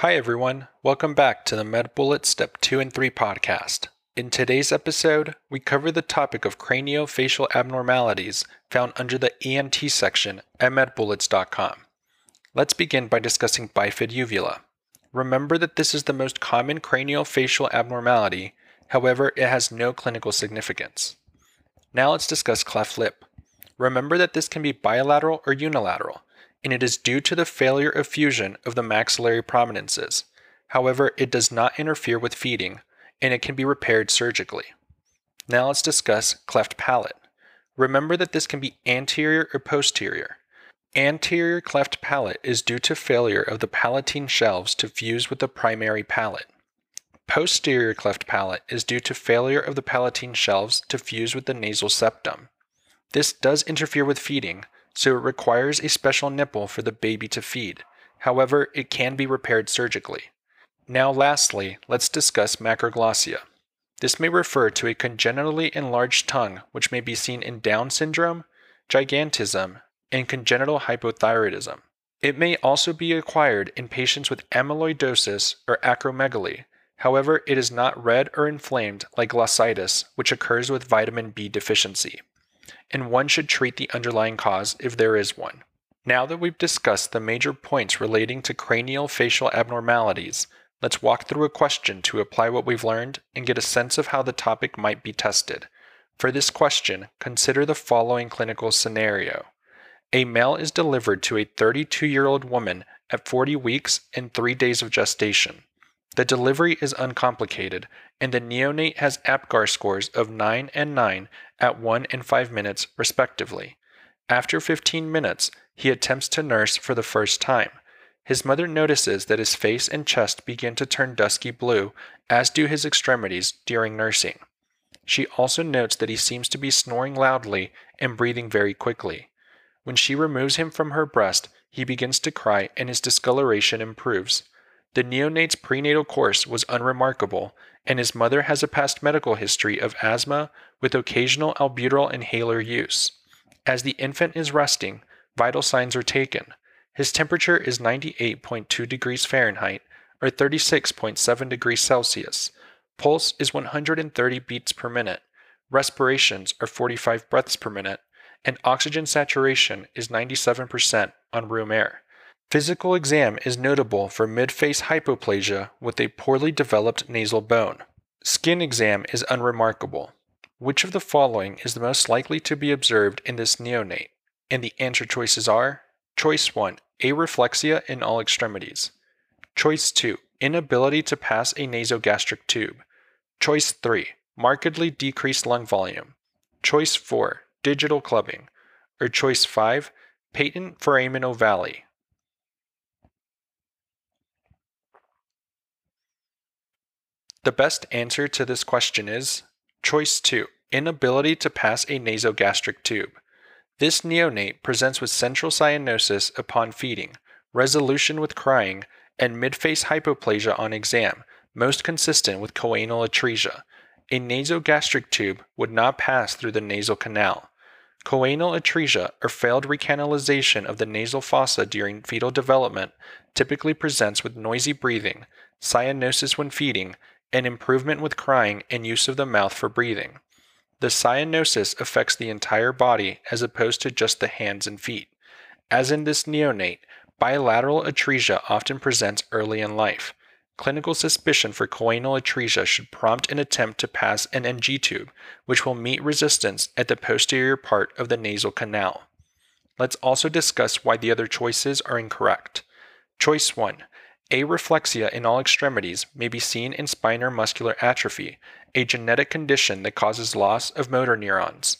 Hi, everyone. Welcome back to the MedBullet Step 2 and 3 podcast. In today's episode, we cover the topic of craniofacial abnormalities found under the ENT section at medbullets.com. Let's begin by discussing bifid uvula. Remember that this is the most common craniofacial abnormality, however, it has no clinical significance. Now let's discuss cleft lip. Remember that this can be bilateral or unilateral, and it is due to the failure of fusion of the maxillary prominences. However, it does not interfere with feeding, and it can be repaired surgically. Now let's discuss cleft palate. Remember that this can be anterior or posterior. Anterior cleft palate is due to failure of the palatine shelves to fuse with the primary palate. Posterior cleft palate is due to failure of the palatine shelves to fuse with the nasal septum. This does interfere with feeding, so it requires a special nipple for the baby to feed. However, it can be repaired surgically. Now, lastly, let's discuss macroglossia. This may refer to a congenitally enlarged tongue, which may be seen in Down syndrome, gigantism, and congenital hypothyroidism. It may also be acquired in patients with amyloidosis or acromegaly. However, it is not red or inflamed like glossitis, which occurs with vitamin B deficiency. And one should treat the underlying cause if there is one. Now that we've discussed the major points relating to cranial facial abnormalities, let's walk through a question to apply what we've learned and get a sense of how the topic might be tested. For this question, consider the following clinical scenario. A male is delivered to a 32 year old woman at 40 weeks and 3 days of gestation. The delivery is uncomplicated, and the neonate has APGAR scores of 9 and 9 at 1 and 5 minutes, respectively. After 15 minutes, he attempts to nurse for the first time. His mother notices that his face and chest begin to turn dusky blue, as do his extremities during nursing. She also notes that he seems to be snoring loudly and breathing very quickly. When she removes him from her breast, he begins to cry and his discoloration improves. The neonate's prenatal course was unremarkable, and his mother has a past medical history of asthma with occasional albuterol inhaler use. As the infant is resting, vital signs are taken. His temperature is 98.2 degrees Fahrenheit or 36.7 degrees Celsius. Pulse is 130 beats per minute. Respirations are 45 breaths per minute, and oxygen saturation is 97% on room air. Physical exam is notable for midface hypoplasia with a poorly developed nasal bone. Skin exam is unremarkable. Which of the following is the most likely to be observed in this neonate? And the answer choices are Choice 1 Areflexia in all extremities. Choice 2 Inability to pass a nasogastric tube. Choice 3 Markedly decreased lung volume. Choice 4 Digital clubbing. Or choice 5 Patent foramen ovale. The best answer to this question is choice 2 inability to pass a nasogastric tube. This neonate presents with central cyanosis upon feeding, resolution with crying, and midface hypoplasia on exam, most consistent with choanal atresia. A nasogastric tube would not pass through the nasal canal. Choanal atresia, or failed recanalization of the nasal fossa during fetal development, typically presents with noisy breathing, cyanosis when feeding, and improvement with crying and use of the mouth for breathing. The cyanosis affects the entire body as opposed to just the hands and feet. As in this neonate, bilateral atresia often presents early in life. Clinical suspicion for choanal atresia should prompt an attempt to pass an NG tube, which will meet resistance at the posterior part of the nasal canal. Let's also discuss why the other choices are incorrect. Choice 1 Areflexia in all extremities may be seen in spinal muscular atrophy, a genetic condition that causes loss of motor neurons.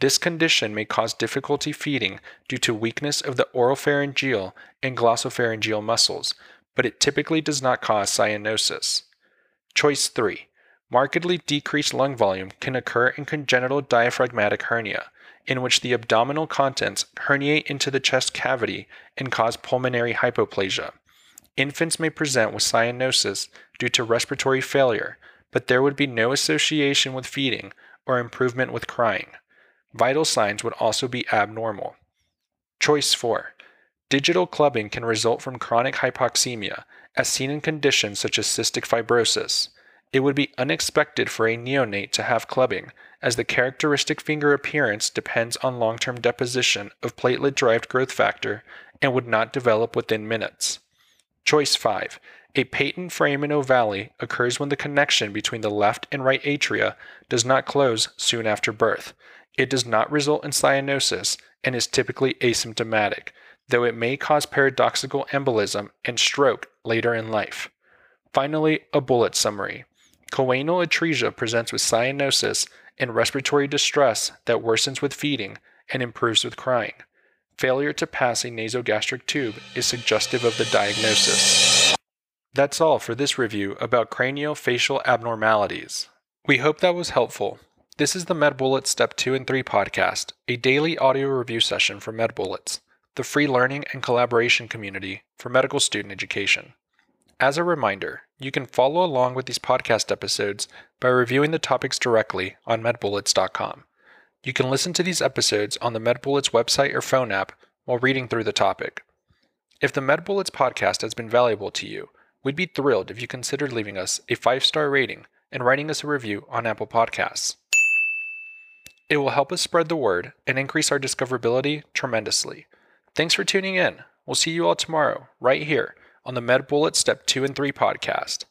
This condition may cause difficulty feeding due to weakness of the oropharyngeal and glossopharyngeal muscles, but it typically does not cause cyanosis. Choice 3. Markedly decreased lung volume can occur in congenital diaphragmatic hernia, in which the abdominal contents herniate into the chest cavity and cause pulmonary hypoplasia. Infants may present with cyanosis due to respiratory failure, but there would be no association with feeding or improvement with crying. Vital signs would also be abnormal. Choice 4. Digital clubbing can result from chronic hypoxemia, as seen in conditions such as cystic fibrosis. It would be unexpected for a neonate to have clubbing, as the characteristic finger appearance depends on long term deposition of platelet derived growth factor and would not develop within minutes. Choice 5. A patent frame foramen ovale occurs when the connection between the left and right atria does not close soon after birth. It does not result in cyanosis and is typically asymptomatic, though it may cause paradoxical embolism and stroke later in life. Finally, a bullet summary. Choanal atresia presents with cyanosis and respiratory distress that worsens with feeding and improves with crying. Failure to pass a nasogastric tube is suggestive of the diagnosis. That's all for this review about craniofacial abnormalities. We hope that was helpful. This is the MedBullets Step 2 and 3 podcast, a daily audio review session for MedBullets, the free learning and collaboration community for medical student education. As a reminder, you can follow along with these podcast episodes by reviewing the topics directly on medbullets.com. You can listen to these episodes on the MedBullets website or phone app while reading through the topic. If the MedBullets podcast has been valuable to you, we'd be thrilled if you considered leaving us a five star rating and writing us a review on Apple Podcasts. It will help us spread the word and increase our discoverability tremendously. Thanks for tuning in. We'll see you all tomorrow, right here on the MedBullets Step 2 and 3 podcast.